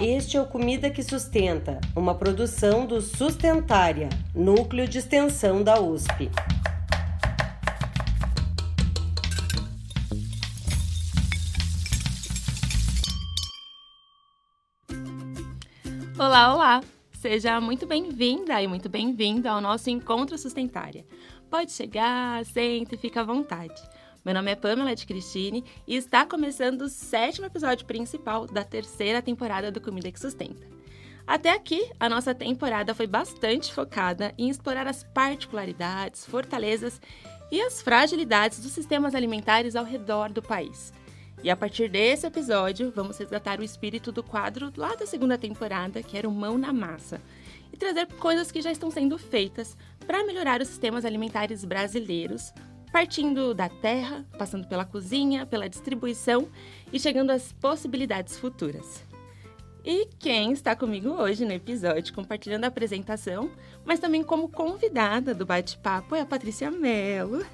Este é o Comida que Sustenta, uma produção do Sustentária, núcleo de extensão da USP. Olá, olá! Seja muito bem-vinda e muito bem-vindo ao nosso Encontro Sustentária. Pode chegar, sente e fica à vontade. Meu nome é Pamela de Cristine e está começando o sétimo episódio principal da terceira temporada do Comida que Sustenta. Até aqui, a nossa temporada foi bastante focada em explorar as particularidades, fortalezas e as fragilidades dos sistemas alimentares ao redor do país. E a partir desse episódio, vamos resgatar o espírito do quadro lá da segunda temporada, que era o Mão na Massa, e trazer coisas que já estão sendo feitas para melhorar os sistemas alimentares brasileiros, partindo da terra, passando pela cozinha, pela distribuição e chegando às possibilidades futuras. E quem está comigo hoje no episódio, compartilhando a apresentação, mas também como convidada do bate-papo, é a Patrícia Mello,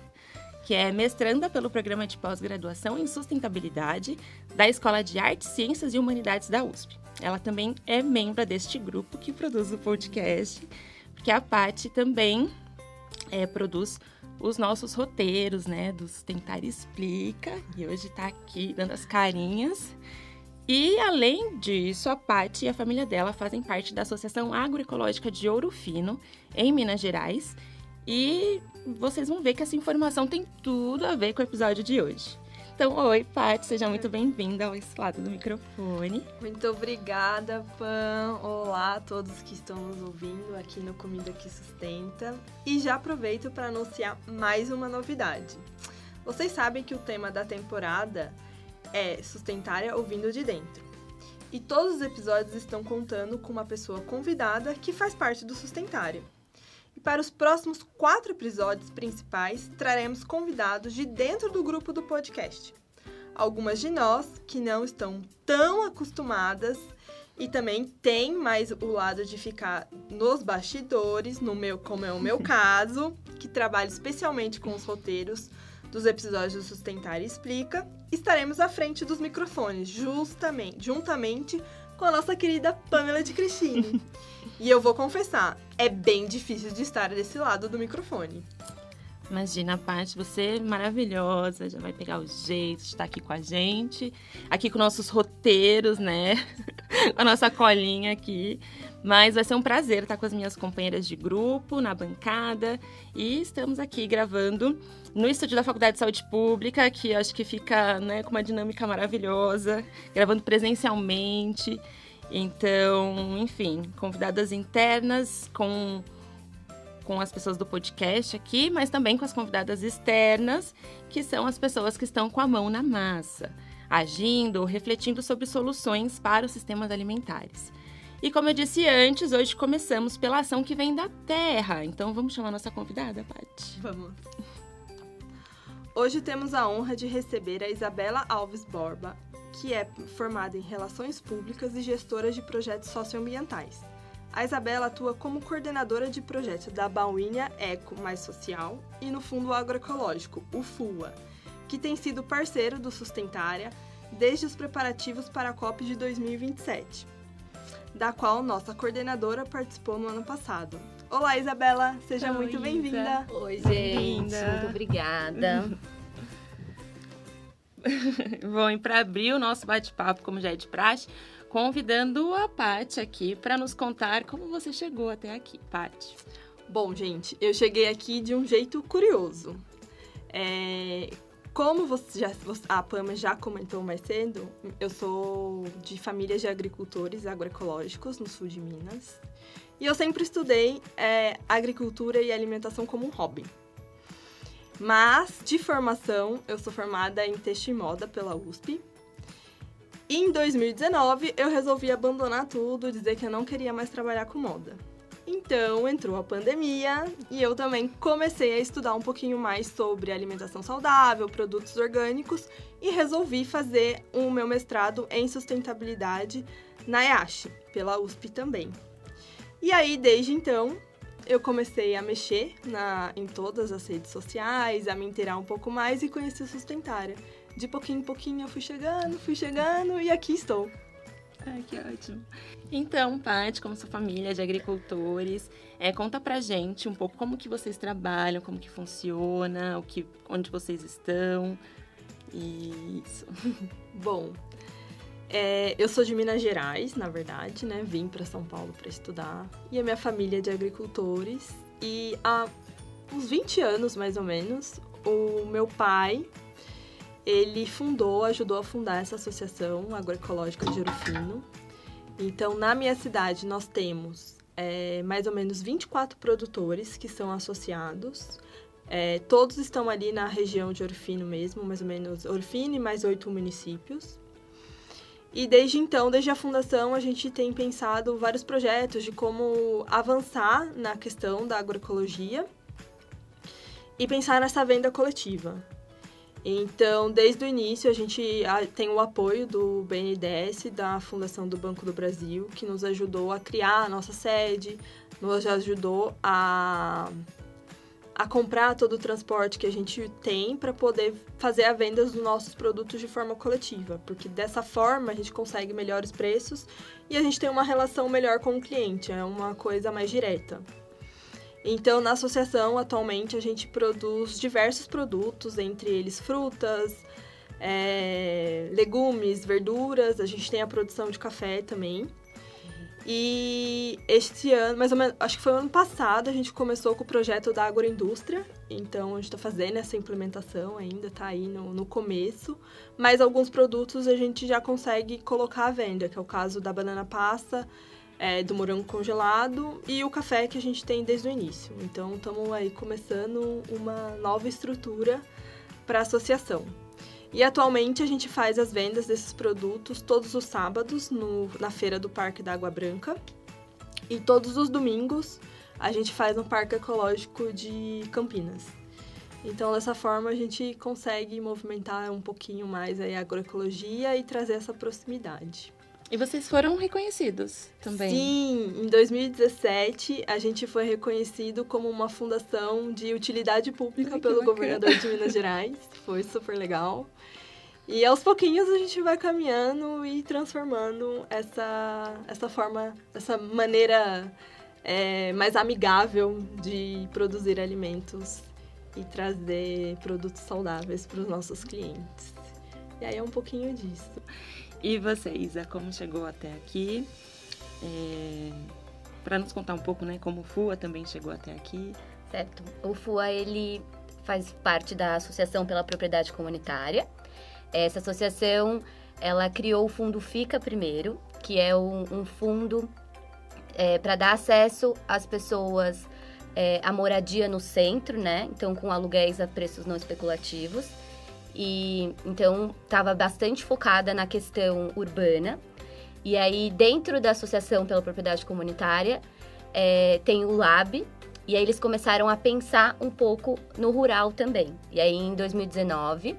que é mestranda pelo programa de pós-graduação em sustentabilidade da Escola de Artes, Ciências e Humanidades da USP. Ela também é membro deste grupo que produz o podcast, porque a Pati também é, produz os nossos roteiros, né, do Sustentar Explica, e hoje está aqui dando as carinhas. E, além disso, a Pati e a família dela fazem parte da Associação Agroecológica de Ouro Fino, em Minas Gerais, e vocês vão ver que essa informação tem tudo a ver com o episódio de hoje. Então, oi, Paty, seja muito bem-vinda ao esse lado do microfone. Muito obrigada, Pan. Olá a todos que estão nos ouvindo aqui no Comida que Sustenta. E já aproveito para anunciar mais uma novidade. Vocês sabem que o tema da temporada é Sustentária ouvindo de dentro. E todos os episódios estão contando com uma pessoa convidada que faz parte do Sustentária. E para os próximos quatro episódios principais, traremos convidados de dentro do grupo do podcast. Algumas de nós que não estão tão acostumadas e também tem mais o lado de ficar nos bastidores, no meu, como é o meu caso, que trabalho especialmente com os roteiros dos episódios do Sustentar e Explica, estaremos à frente dos microfones, justamente, juntamente com a nossa querida Pamela de Cristine. e eu vou confessar, é bem difícil de estar desse lado do microfone. Imagina, Paty, você é maravilhosa, já vai pegar o jeito de estar aqui com a gente, aqui com nossos roteiros, né? com a nossa colinha aqui. Mas vai ser um prazer estar com as minhas companheiras de grupo, na bancada. E estamos aqui gravando no estúdio da Faculdade de Saúde Pública, que acho que fica né, com uma dinâmica maravilhosa, gravando presencialmente. Então, enfim, convidadas internas com com as pessoas do podcast aqui, mas também com as convidadas externas, que são as pessoas que estão com a mão na massa, agindo refletindo sobre soluções para os sistemas alimentares. E como eu disse antes, hoje começamos pela ação que vem da terra. Então vamos chamar nossa convidada, Paty? Vamos. Hoje temos a honra de receber a Isabela Alves Borba, que é formada em Relações Públicas e gestora de projetos socioambientais. A Isabela atua como coordenadora de projetos da Bauínia Eco Mais Social e no Fundo Agroecológico, o FUA, que tem sido parceiro do Sustentária desde os preparativos para a COP de 2027, da qual nossa coordenadora participou no ano passado. Olá, Isabela, seja Oi, muito bem-vinda. Oi, gente, muito obrigada. E para abrir o nosso bate-papo, como já é de praxe, convidando a Paty aqui para nos contar como você chegou até aqui, Paty. Bom, gente, eu cheguei aqui de um jeito curioso. É, como você já, a Pama já comentou mais cedo, eu sou de família de agricultores agroecológicos no sul de Minas. E eu sempre estudei é, agricultura e alimentação como um hobby. Mas, de formação, eu sou formada em texto e moda pela USP e em 2019, eu resolvi abandonar tudo, dizer que eu não queria mais trabalhar com moda. Então entrou a pandemia e eu também comecei a estudar um pouquinho mais sobre alimentação saudável, produtos orgânicos e resolvi fazer o meu mestrado em sustentabilidade na EASH, pela USP também. E aí, desde então, eu comecei a mexer na, em todas as redes sociais, a me inteirar um pouco mais e conhecer o Sustentária. de pouquinho em pouquinho eu fui chegando, fui chegando e aqui estou. Ai, que ótimo. Então, Paty, como sua família de agricultores, é, conta pra gente um pouco como que vocês trabalham, como que funciona, o que, onde vocês estão. Isso. Bom, é, eu sou de Minas Gerais, na verdade, né? Vim para São Paulo para estudar. E a minha família é de agricultores. E há uns 20 anos, mais ou menos, o meu pai, ele fundou, ajudou a fundar essa associação agroecológica de Ouro Fino. Então, na minha cidade, nós temos é, mais ou menos 24 produtores que são associados. É, todos estão ali na região de Orfino mesmo, mais ou menos Orfino e mais oito municípios. E desde então, desde a fundação, a gente tem pensado vários projetos de como avançar na questão da agroecologia e pensar nessa venda coletiva. Então, desde o início, a gente tem o apoio do BNDES, da Fundação do Banco do Brasil, que nos ajudou a criar a nossa sede, nos ajudou a, a comprar todo o transporte que a gente tem para poder fazer a venda dos nossos produtos de forma coletiva, porque dessa forma a gente consegue melhores preços e a gente tem uma relação melhor com o cliente, é uma coisa mais direta. Então, na associação, atualmente, a gente produz diversos produtos, entre eles frutas, é, legumes, verduras, a gente tem a produção de café também. E este ano, mais ou menos, acho que foi ano passado, a gente começou com o projeto da agroindústria. Então, a gente está fazendo essa implementação ainda, está aí no, no começo. Mas alguns produtos a gente já consegue colocar à venda, que é o caso da banana passa, é, do morango congelado e o café que a gente tem desde o início. Então, estamos aí começando uma nova estrutura para a associação. E atualmente a gente faz as vendas desses produtos todos os sábados no, na feira do Parque da Água Branca. E todos os domingos a gente faz no Parque Ecológico de Campinas. Então, dessa forma, a gente consegue movimentar um pouquinho mais a agroecologia e trazer essa proximidade. E vocês foram reconhecidos também? Sim, em 2017 a gente foi reconhecido como uma fundação de utilidade pública Ai, pelo governador de Minas Gerais. Foi super legal. E aos pouquinhos a gente vai caminhando e transformando essa, essa forma, essa maneira é, mais amigável de produzir alimentos e trazer produtos saudáveis para os nossos clientes. E aí é um pouquinho disso. E você, Isa, como chegou até aqui? É, Para nos contar um pouco, né, como o FUA também chegou até aqui. Certo. O FUA, ele faz parte da Associação pela Propriedade Comunitária. Essa associação, ela criou o Fundo Fica Primeiro, que é um, um fundo é, para dar acesso às pessoas é, à moradia no centro, né? Então, com aluguéis a preços não especulativos. E então estava bastante focada na questão urbana. E aí, dentro da Associação pela Propriedade Comunitária, é, tem o Lab, e aí eles começaram a pensar um pouco no rural também. E aí, em 2019,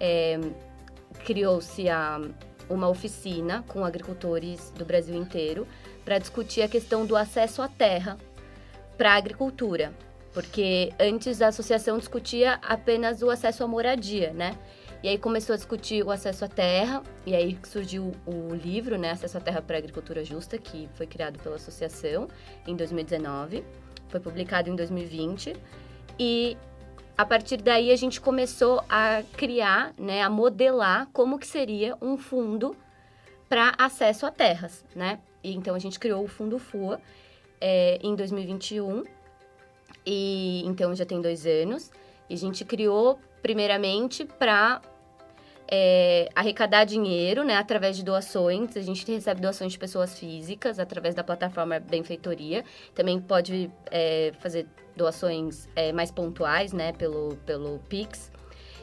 é, criou-se uma oficina com agricultores do Brasil inteiro para discutir a questão do acesso à terra para a agricultura porque antes a associação discutia apenas o acesso à moradia, né? E aí começou a discutir o acesso à terra, e aí surgiu o livro, né, Acesso à Terra para a Agricultura Justa, que foi criado pela associação em 2019, foi publicado em 2020, e a partir daí a gente começou a criar, né, a modelar como que seria um fundo para acesso a terras, né? E então a gente criou o Fundo FUA é, em 2021 e então já tem dois anos. E a gente criou primeiramente para é, arrecadar dinheiro, né, através de doações. A gente recebe doações de pessoas físicas através da plataforma Benfeitoria. Também pode é, fazer doações é, mais pontuais, né, pelo, pelo Pix.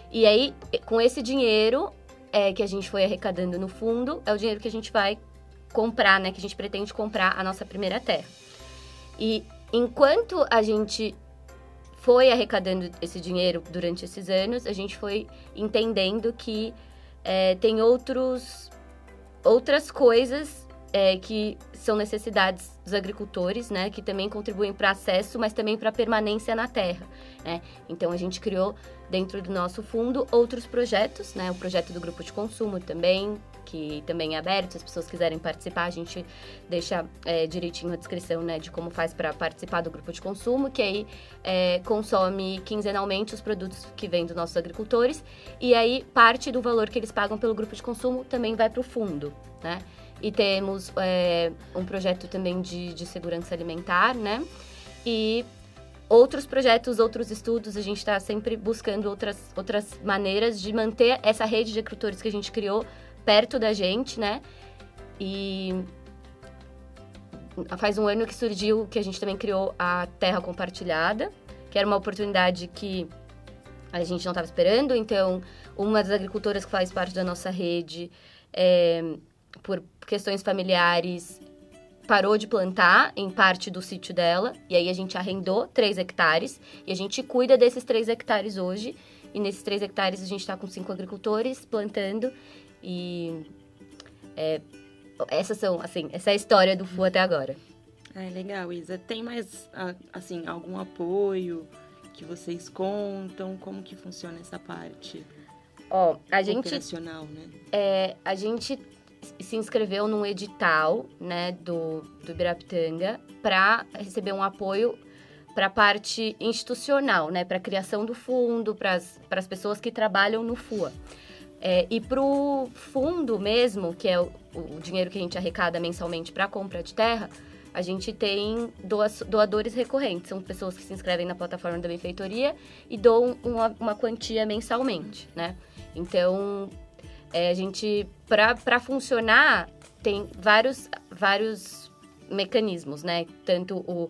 E aí, com esse dinheiro é, que a gente foi arrecadando no fundo, é o dinheiro que a gente vai comprar, né, que a gente pretende comprar a nossa primeira terra. E enquanto a gente foi arrecadando esse dinheiro durante esses anos, a gente foi entendendo que é, tem outros, outras coisas é, que são necessidades dos agricultores, né, que também contribuem para acesso, mas também para permanência na terra, né? Então a gente criou dentro do nosso fundo outros projetos, né? O projeto do grupo de consumo também, que também é aberto, se as pessoas quiserem participar, a gente deixa é, direitinho a descrição né, de como faz para participar do grupo de consumo, que aí é, consome quinzenalmente os produtos que vêm dos nossos agricultores, e aí parte do valor que eles pagam pelo grupo de consumo também vai para o fundo, né? E temos é, um projeto também de, de segurança alimentar, né? E outros projetos, outros estudos, a gente está sempre buscando outras, outras maneiras de manter essa rede de agricultores que a gente criou perto da gente, né? E faz um ano que surgiu que a gente também criou a Terra Compartilhada, que era uma oportunidade que a gente não estava esperando. Então, uma das agricultoras que faz parte da nossa rede, é, por questões familiares, parou de plantar em parte do sítio dela. E aí a gente arrendou 3 hectares e a gente cuida desses 3 hectares hoje. E nesses 3 hectares a gente está com cinco agricultores plantando e é, essas são, assim, essa é a história do FU até agora. Ah, legal, Isa. Tem mais, assim, algum apoio que vocês contam? Como que funciona essa parte? Ó, a gente... Operacional, né? É, a gente se inscreveu num edital, né, do, do Ibirapitanga para receber um apoio para a parte institucional, né, para a criação do fundo, para as pessoas que trabalham no FUA. É, e para o fundo mesmo, que é o, o, dinheiro que a gente arrecada mensalmente para a compra de terra, a gente tem doadores recorrentes. São pessoas que se inscrevem na plataforma da benfeitoria e doam uma, uma quantia mensalmente, né? Então, é, a gente, para funcionar, tem vários, vários mecanismos, né? Tanto o,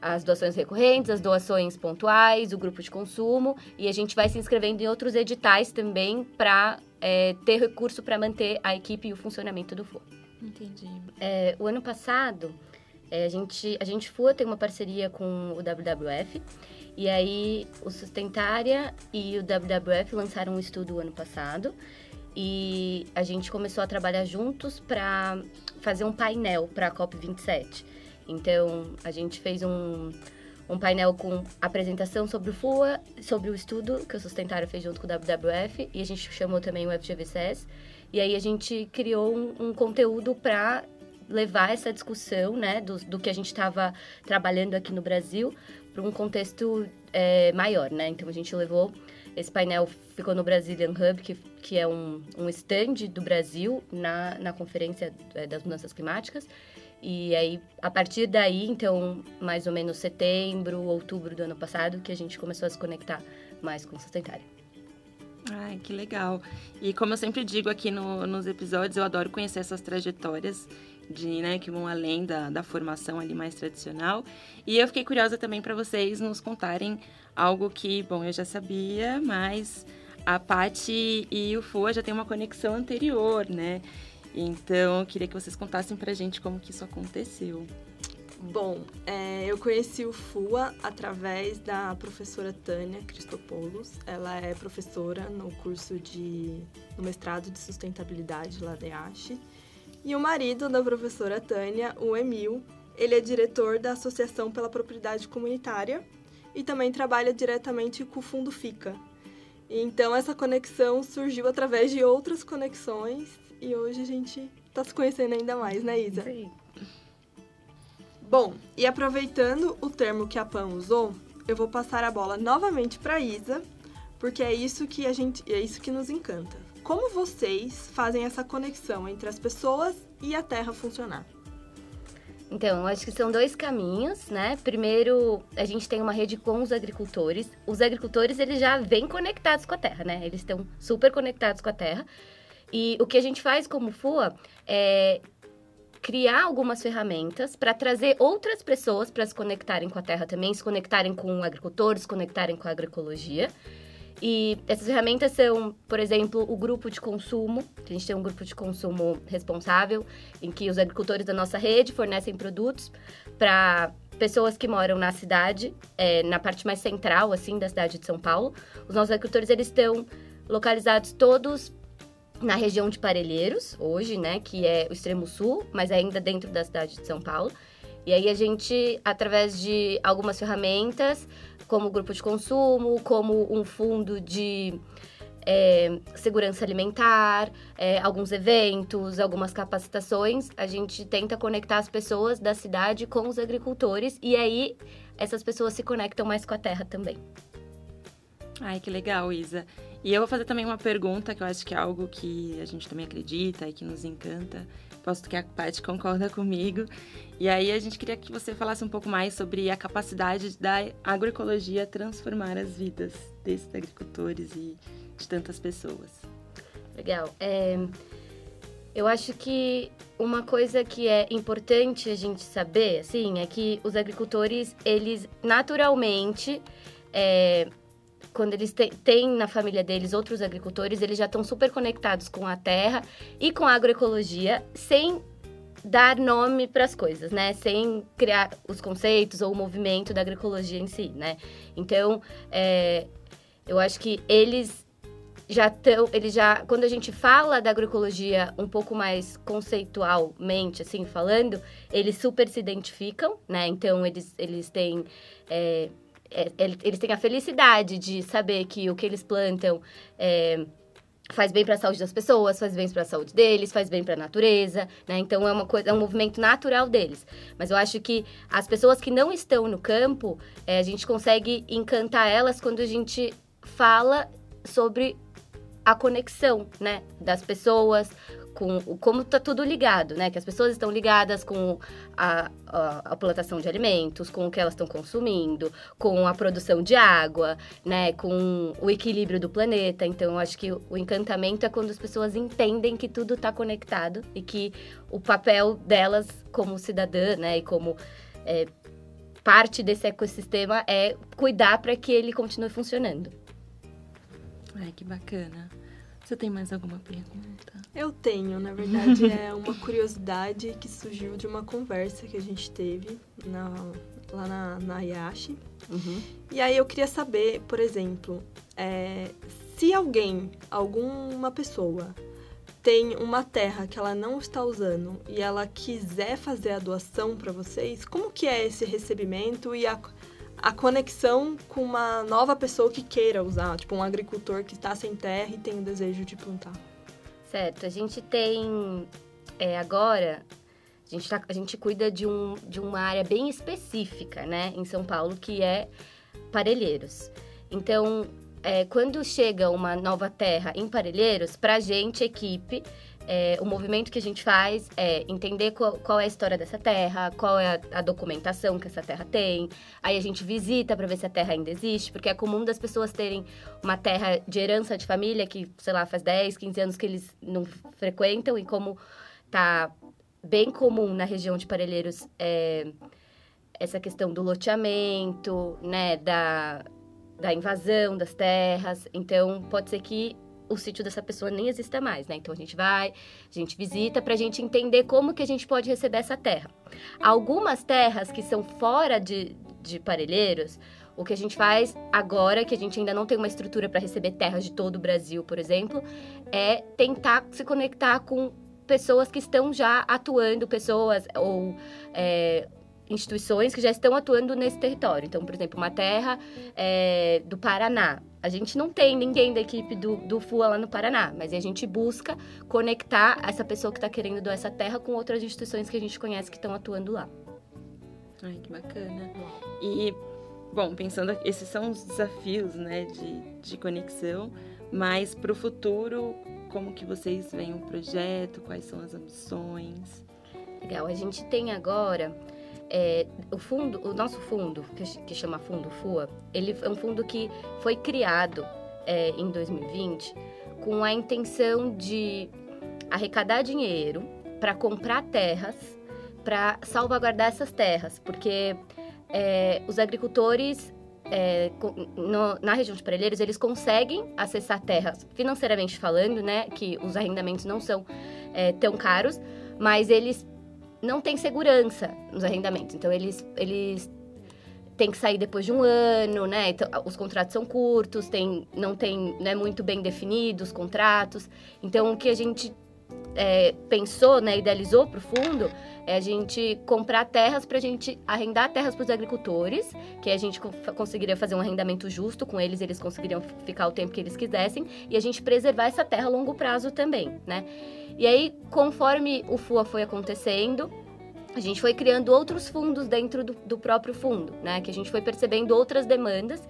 as doações recorrentes, as doações pontuais, o grupo de consumo, e a gente vai se inscrevendo em outros editais também para é, ter recurso para manter a equipe e o funcionamento do FUA. Entendi. É, o ano passado, é, a, gente, a gente FUA tem uma parceria com o WWF, e aí o Sustentária e o WWF lançaram um estudo o ano passado, e a gente começou a trabalhar juntos para fazer um painel para a COP27. Então, a gente fez um, um painel com apresentação sobre o FUA, sobre o estudo que o Sustentário fez junto com o WWF, e a gente chamou também o FGVCS. E aí a gente criou um, um conteúdo para levar essa discussão, né, do, do que a gente estava trabalhando aqui no Brasil para um contexto é, maior, né? Então a gente levou esse painel ficou no Brazilian Hub, que, que é um, um stand do Brasil na, na Conferência é, das Mudanças Climáticas. E aí, a partir daí, então, mais ou menos setembro, outubro do ano passado, que a gente começou a se conectar mais com o sustentário. Ai, que legal. E como eu sempre digo aqui no, nos episódios, eu adoro conhecer essas trajetórias de, né, que vão além da, da formação ali mais tradicional. E eu fiquei curiosa também para vocês nos contarem algo que, bom, eu já sabia, mas a Pati e o Fua já tem uma conexão anterior, né? Então, eu queria que vocês contassem pra gente como que isso aconteceu. Bom, é, eu conheci o FUA através da professora Tânia Cristopoulos. Ela é professora no curso de no mestrado de sustentabilidade lá da EASH. E o marido da professora Tânia, o Emil, ele é diretor da Associação pela Propriedade Comunitária e também trabalha diretamente com o Fundo FICA. Então essa conexão surgiu através de outras conexões e hoje a gente está se conhecendo ainda mais, né, Isa? Sim. Bom, e aproveitando o termo que a Pan usou, eu vou passar a bola novamente para Isa, porque é isso que a gente, é isso que nos encanta. Como vocês fazem essa conexão entre as pessoas e a Terra funcionar? Então, acho que são dois caminhos, né? Primeiro, a gente tem uma rede com os agricultores. Os agricultores, eles já vêm conectados com a terra, né? Eles estão super conectados com a terra. E o que a gente faz como FUA é criar algumas ferramentas para trazer outras pessoas para se conectarem com a terra também, se conectarem com agricultores, se conectarem com a agroecologia. E essas ferramentas são, por exemplo, o grupo de consumo. A gente tem um grupo de consumo responsável, em que os agricultores da nossa rede fornecem produtos para pessoas que moram na cidade, é, na parte mais central, assim, da cidade de São Paulo. Os nossos agricultores, eles estão localizados todos na região de Parelheiros, hoje, né, que é o extremo sul, mas ainda dentro da cidade de São Paulo. E aí a gente, através de algumas ferramentas, como grupo de consumo, como um fundo de é, segurança alimentar, é, alguns eventos, algumas capacitações. A gente tenta conectar as pessoas da cidade com os agricultores e aí essas pessoas se conectam mais com a terra também. Ai, que legal, Isa. E eu vou fazer também uma pergunta que eu acho que é algo que a gente também acredita e que nos encanta. Posto que a Paty concorda comigo. E aí a gente queria que você falasse um pouco mais sobre a capacidade da agroecologia transformar as vidas desses agricultores e de tantas pessoas. Legal. É, eu acho que uma coisa que é importante a gente saber, assim, é que os agricultores, eles naturalmente, é, quando eles têm na família deles outros agricultores, eles já estão super conectados com a terra e com a agroecologia, sem dar nome para as coisas, né? Sem criar os conceitos ou o movimento da agroecologia em si, né? Então, é, eu acho que eles já estão, eles já, quando a gente fala da agroecologia um pouco mais conceitualmente, assim, falando, eles super se identificam, né? Então, eles, eles têm... É, é, eles têm a felicidade de saber que o que eles plantam é, faz bem para a saúde das pessoas, faz bem para a saúde deles, faz bem para a natureza, né? Então é uma coisa, é um movimento natural deles. Mas eu acho que as pessoas que não estão no campo, é, a gente consegue encantar elas quando a gente fala sobre a conexão, né, das pessoas com como tá tudo ligado, né? Que as pessoas estão ligadas com a, a, a plantação de alimentos, com o que elas estão consumindo, com a produção de água, né? Com o equilíbrio do planeta. Então, eu acho que o encantamento é quando as pessoas entendem que tudo está conectado e que o papel delas como cidadã, né? E como é, parte desse ecossistema é cuidar para que ele continue funcionando. Ai, que bacana. Você tem mais alguma pergunta? Eu tenho, na verdade, é uma curiosidade que surgiu de uma conversa que a gente teve na, lá na, na Yashi. Uhum. E aí eu queria saber, por exemplo, é, se alguém, alguma pessoa, tem uma terra que ela não está usando e ela quiser fazer a doação para vocês, como que é esse recebimento e a, a conexão com uma nova pessoa que queira usar, tipo um agricultor que está sem terra e tem o desejo de plantar. Certo, a gente tem é, agora a gente, tá, a gente cuida de, um, de uma área bem específica, né, em São Paulo, que é Parelheiros. Então, é, quando chega uma nova terra em Parelheiros, para a gente, equipe, é, o movimento que a gente faz é entender qual, qual é a história dessa terra, qual é a, a, documentação que essa terra tem. Aí a gente visita para ver se a terra ainda existe, porque é comum das pessoas terem uma terra de herança de família que, sei lá, faz 10, 15 anos que eles não frequentam e como tá bem comum na região de Parelheiros é, essa questão do loteamento, né, da, da invasão das terras. Então, pode ser que o sítio dessa pessoa nem exista mais, né? Então a gente vai, a gente visita para a gente entender como que a gente pode receber essa terra. Algumas terras que são fora de, de Parelheiros, o que a gente faz agora, que a gente ainda não tem uma estrutura para receber terras de todo o Brasil, por exemplo, é tentar se conectar com pessoas que estão já atuando, pessoas ou é, instituições que já estão atuando nesse território. Então, por exemplo, uma terra é, do Paraná. A gente não tem ninguém da equipe do, do FUA lá no Paraná, mas a gente busca conectar essa pessoa que está querendo doar essa terra com outras instituições que a gente conhece que estão atuando lá. Ai, que bacana. E, bom, pensando, esses são os desafios, né, de, de conexão, mas para o futuro, como que vocês veem o projeto, quais são as ambições? Legal, a gente tem agora é, o fundo, o nosso fundo, que, que, chama Fundo FUA, ele é um fundo que foi criado é, em 2020 com a intenção de arrecadar dinheiro para comprar terras, para salvaguardar essas terras, porque é, os agricultores é, no, na região de Parelheiros, eles conseguem acessar terras, financeiramente falando, né? Que os arrendamentos não são é, tão caros, mas eles não tem segurança nos arrendamentos. Então, eles, eles têm que sair depois de um ano, né? Então, os contratos são curtos, tem, não tem não é muito bem definidos os contratos. Então, o que a gente é, pensou, né, idealizou para o fundo, é a gente comprar terras para a gente arrendar terras para os agricultores, que a gente conseguiria fazer um arrendamento justo com eles, eles conseguiriam ficar o tempo que eles quisessem, e a gente preservar essa terra a longo prazo também, né? E aí, conforme o FUA foi acontecendo, a gente foi criando outros fundos dentro do, do próprio fundo, né? Que a gente foi percebendo outras demandas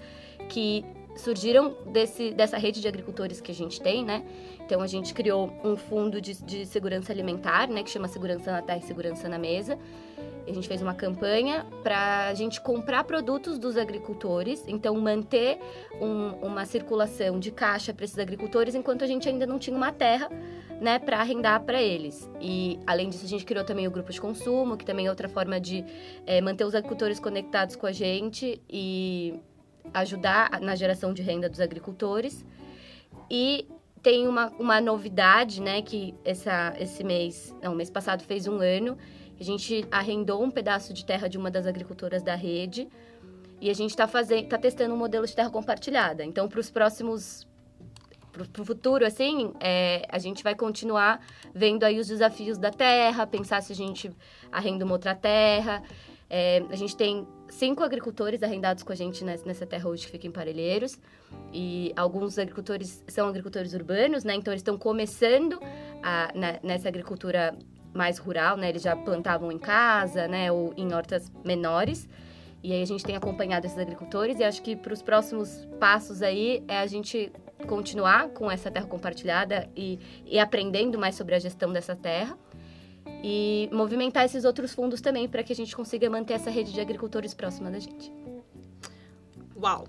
que surgiram desse, dessa rede de agricultores que a gente tem, né? Então a gente criou um fundo de, de segurança alimentar, né? Que chama Segurança na Terra e Segurança na Mesa. A gente fez uma campanha para a gente comprar produtos dos agricultores, então manter um, uma circulação de caixa para esses agricultores enquanto a gente ainda não tinha uma terra né, para arrendar para eles. E além disso, a gente criou também o grupo de consumo, que também é outra forma de é, manter os agricultores conectados com a gente e ajudar na geração de renda dos agricultores. E tem uma, uma novidade, né, que essa, esse mês, não, mês passado fez um ano, a gente arrendou um pedaço de terra de uma das agricultoras da rede e a gente está fazendo, tá testando um modelo de terra compartilhada. Então, para os próximos para o futuro, assim, é, a gente vai continuar vendo aí os desafios da terra, pensar se a gente arrenda uma outra terra. É, a gente tem cinco agricultores arrendados com a gente nessa terra hoje que fica em Parelheiros. E alguns agricultores são agricultores urbanos, né? Então, eles estão começando a, na, nessa agricultura mais rural, né? Eles já plantavam em casa, né? Ou em hortas menores. E aí a gente tem acompanhado esses agricultores e acho que para os próximos passos aí é a gente continuar com essa terra compartilhada e, e aprendendo mais sobre a gestão dessa terra e movimentar esses outros fundos também para que a gente consiga manter essa rede de agricultores próxima da gente. Uau!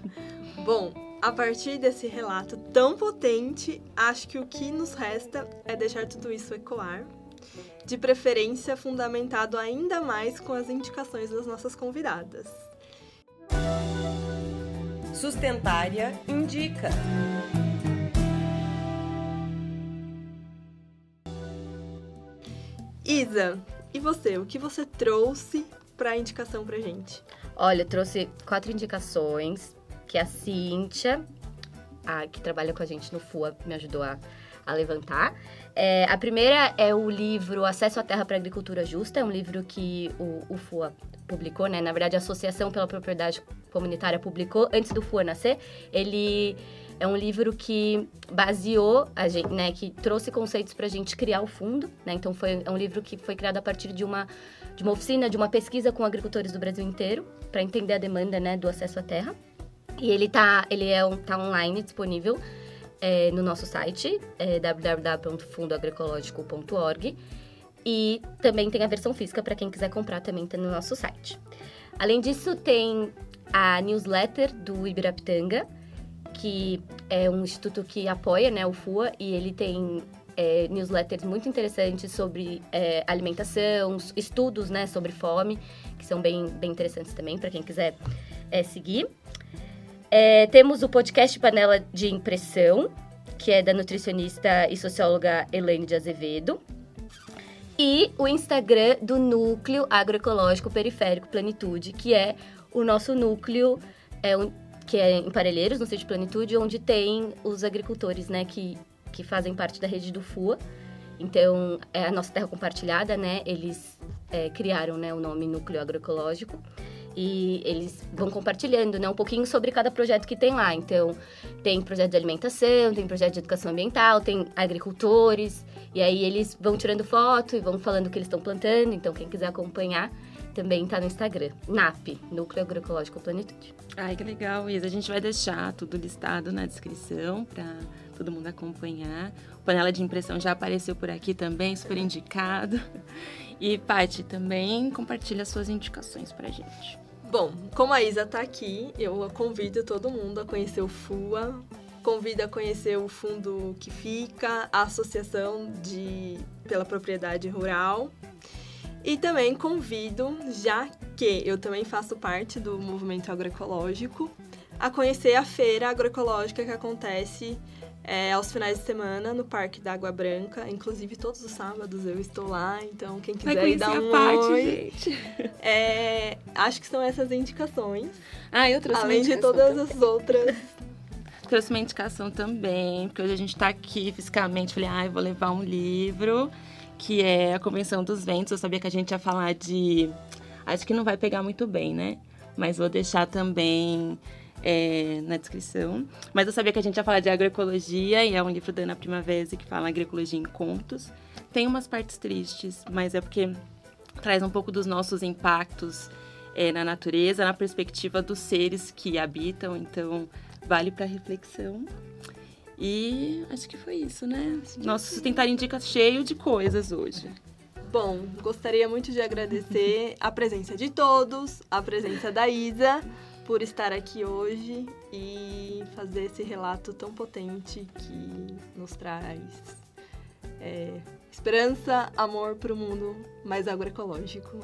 Bom, a partir desse relato tão potente, acho que o que nos resta é deixar tudo isso ecoar, de preferência fundamentado ainda mais com as indicações das nossas convidadas. Sustentária indica. Isa, e você? O que você trouxe para indicação para gente? Olha, eu trouxe quatro indicações que a Cíntia, a, que trabalha com a gente no FUA, me ajudou a, a levantar. É, a primeira é o livro Acesso à Terra para Agricultura Justa, é um livro que o, o FUA publicou, né? Na verdade, a Associação pela Propriedade Comunitária publicou antes do FUA nascer. Ele é um livro que baseou a gente, né, que trouxe conceitos para a gente criar o fundo, né? Então foi é um livro que foi criado a partir de uma de uma oficina, de uma pesquisa com agricultores do Brasil inteiro para entender a demanda, né, do acesso à terra. E ele tá ele é tá online disponível é, no nosso site é, e também tem a versão física para quem quiser comprar, também tem no nosso site. Além disso, tem a newsletter do Ibirapitanga, que é um instituto que apoia né, o FUA e ele tem é, newsletters muito interessantes sobre é, alimentação, estudos né, sobre fome, que são bem, bem interessantes também para quem quiser é, seguir. É, temos o podcast Panela de Impressão, que é da nutricionista e socióloga Elaine de Azevedo e o Instagram do Núcleo Agroecológico Periférico Plenitude, que é o nosso núcleo, é, que é em Parelheiros, no sítio Plenitude, onde tem os agricultores, né, que, que fazem parte da rede do FUA. Então, é a nossa terra compartilhada, né, eles é, criaram, né, o nome Núcleo Agroecológico e eles vão compartilhando né, um pouquinho sobre cada projeto que tem lá. Então, tem projeto de alimentação, tem projeto de educação ambiental, tem agricultores, e aí eles vão tirando foto e vão falando o que eles estão plantando. Então, quem quiser acompanhar, também está no Instagram, NAP, Núcleo Agroecológico Plenitude. Ai, que legal, Isa. A gente vai deixar tudo listado na descrição para todo mundo acompanhar. O panela de impressão já apareceu por aqui também, super indicado. E, Paty, também compartilha suas indicações para gente. Bom, como a Isa está aqui, eu convido todo mundo a conhecer o FUA, convido a conhecer o fundo que fica, a Associação de pela Propriedade Rural. E também convido, já que eu também faço parte do movimento agroecológico, a conhecer a feira agroecológica que acontece é, aos finais de semana no Parque da Água Branca. Inclusive, todos os sábados eu estou lá, então quem quiser ir dar um parte, oi. Gente. É, acho que são essas indicações. Ah, eu trouxe Além de todas também. as outras. trouxe uma indicação também, porque hoje a gente está aqui fisicamente. Falei, ah, eu vou levar um livro que é a Convenção dos Ventos. Eu sabia que a gente ia falar de. Acho que não vai pegar muito bem, né? Mas vou deixar também é, na descrição. Mas eu sabia que a gente ia falar de agroecologia e é um livro da Ana Primavera que fala agroecologia em contos. Tem umas partes tristes, mas é porque traz um pouco dos nossos impactos é, na natureza, na perspectiva dos seres que habitam. Então, vale para reflexão. E acho que foi isso, né? Nosso Sustentar Indica cheio de coisas hoje. Bom, gostaria muito de agradecer a presença de todos, a presença da Isa, por estar aqui hoje e fazer esse relato tão potente que nos traz é, esperança, amor para o mundo mais agroecológico.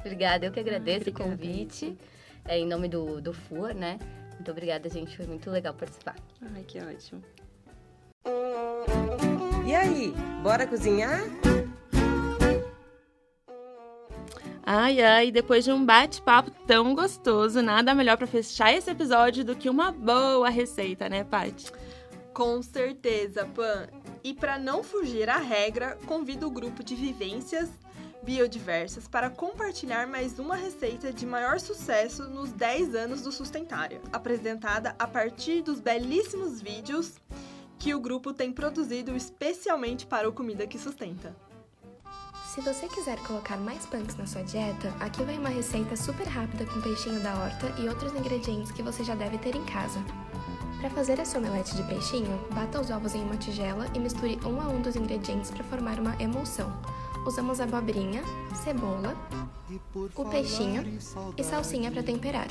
Obrigada, eu que agradeço o convite. É, em nome do, do FUA, né? Muito obrigada, gente. Foi muito legal participar. Ai, que ótimo. E aí, bora cozinhar? Ai, ai, depois de um bate-papo tão gostoso, nada melhor para fechar esse episódio do que uma boa receita, né, Paty? Com certeza, Pan. E para não fugir à regra, convido o grupo de vivências biodiversas para compartilhar mais uma receita de maior sucesso nos 10 anos do Sustentária, apresentada a partir dos belíssimos vídeos que o grupo tem produzido especialmente para o Comida que Sustenta. Se você quiser colocar mais punks na sua dieta, aqui vai uma receita super rápida com peixinho da horta e outros ingredientes que você já deve ter em casa. Para fazer esse omelete de peixinho, bata os ovos em uma tigela e misture um a um dos ingredientes para formar uma emulsão. Usamos abobrinha, cebola, o peixinho e salsinha para temperar.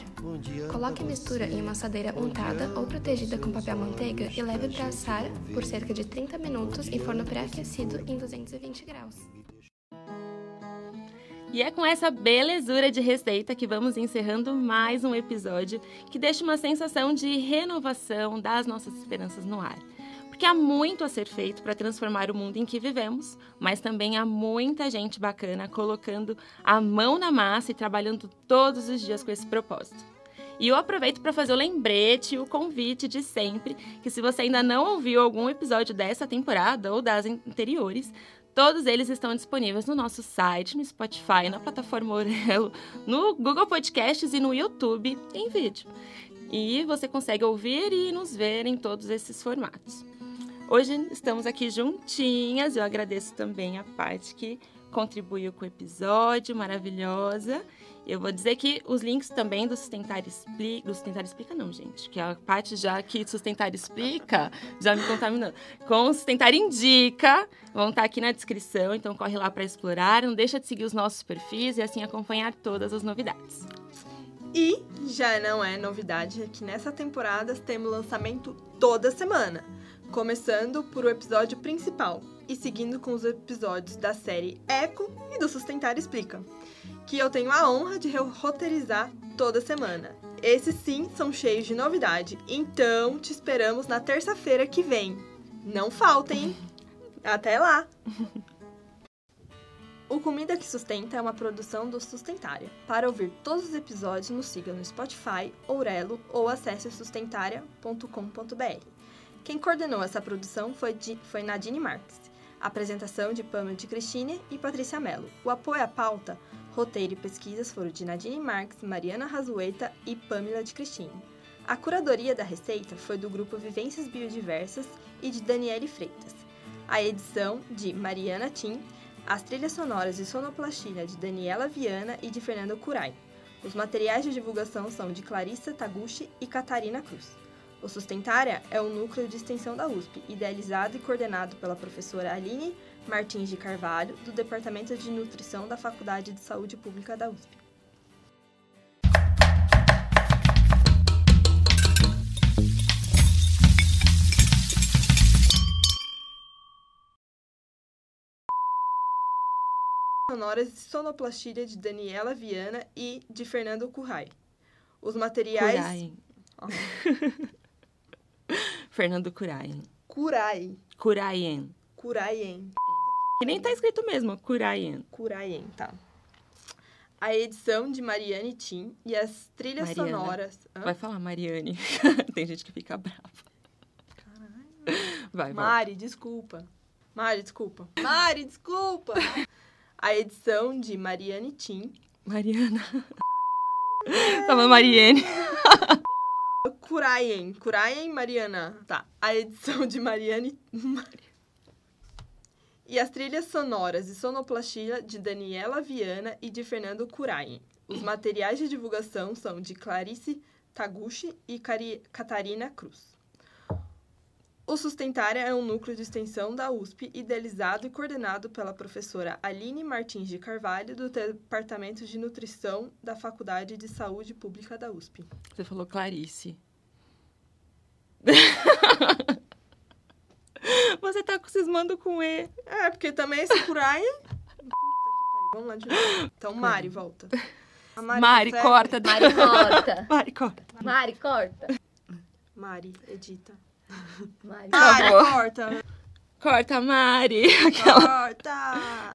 Coloque a mistura em uma assadeira untada ou protegida com papel manteiga e leve para assar por cerca de 30 minutos em forno pré-aquecido em 220 graus. E é com essa belezura de receita que vamos encerrando mais um episódio que deixa uma sensação de renovação das nossas esperanças no ar. Porque há muito a ser feito para transformar o mundo em que vivemos, mas também há muita gente bacana colocando a mão na massa e trabalhando todos os dias com esse propósito. E eu aproveito para fazer o lembrete e o convite de sempre que se você ainda não ouviu algum episódio dessa temporada ou das anteriores, Todos eles estão disponíveis no nosso site, no Spotify, na plataforma Orelo, no Google Podcasts e no YouTube em vídeo. E você consegue ouvir e nos ver em todos esses formatos. Hoje estamos aqui juntinhas. Eu agradeço também a parte que contribuiu com o episódio, maravilhosa. Eu vou dizer que os links também do Sustentar Explica. Do Sustentar Explica, não, gente. Que a parte já que Sustentar Explica já me contaminou. Com Sustentar Indica, vão estar aqui na descrição. Então corre lá para explorar. Não deixa de seguir os nossos perfis e assim acompanhar todas as novidades. E já não é novidade que nessa temporada temos lançamento toda semana começando por o episódio principal e seguindo com os episódios da série Eco e do Sustentar Explica, que eu tenho a honra de roteirizar toda semana. Esses sim são cheios de novidade, então te esperamos na terça-feira que vem. Não faltem! Até lá! O Comida que Sustenta é uma produção do Sustentária. Para ouvir todos os episódios, nos siga no Spotify, Ourelo ou acesse sustentaria.com.br. Quem coordenou essa produção foi, foi Nadine Marques. apresentação de Pamela de Cristine e Patrícia Mello. O apoio à pauta, roteiro e pesquisas foram de Nadine Marques, Mariana Razueta e Pamela de Cristine. A curadoria da receita foi do grupo Vivências Biodiversas e de Daniele Freitas. A edição de Mariana Tim, as trilhas sonoras e sonoplastia de Daniela Viana e de Fernando Curai. Os materiais de divulgação são de Clarissa Taguchi e Catarina Cruz. O Sustentária é o núcleo de extensão da USP, idealizado e coordenado pela professora Aline Martins de Carvalho, do Departamento de Nutrição da Faculdade de Saúde Pública da USP. sonoras de sonoplastia de Daniela Viana e de Fernando Currai. Os materiais. Currai. Oh. Fernando Curaien. Curai. Curaien. Curaien. Que nem tá escrito mesmo, Curaien. Curaien, tá. A edição de Mariane Tim e as trilhas Mariana. sonoras. Hã? Vai falar Mariane. Tem gente que fica brava. Caralho. Vai. Mari, desculpa. Mari, desculpa. Mari, desculpa. A edição de Mariane Tim. Mariana. Tava Mariane. Curaien. Curaien, Mariana. Tá. A edição de Mariane... Mari- E as trilhas sonoras e sonoplastia de Daniela Viana e de Fernando Curaien. Os materiais de divulgação são de Clarice Taguchi e Cari- Catarina Cruz. O Sustentária é um núcleo de extensão da USP, idealizado e coordenado pela professora Aline Martins de Carvalho, do Departamento de Nutrição da Faculdade de Saúde Pública da USP. Você falou Clarice. Você tá cismando com E. É, porque também esse Curaien... Puta que pariu. Vamos lá de novo. Então, Mari, volta. A Mari, consegue? corta. Mari corta. Mari, corta. Mari corta. Mari, edita. Mari. Por Mari, favor. corta. Corta, Mari. Corta.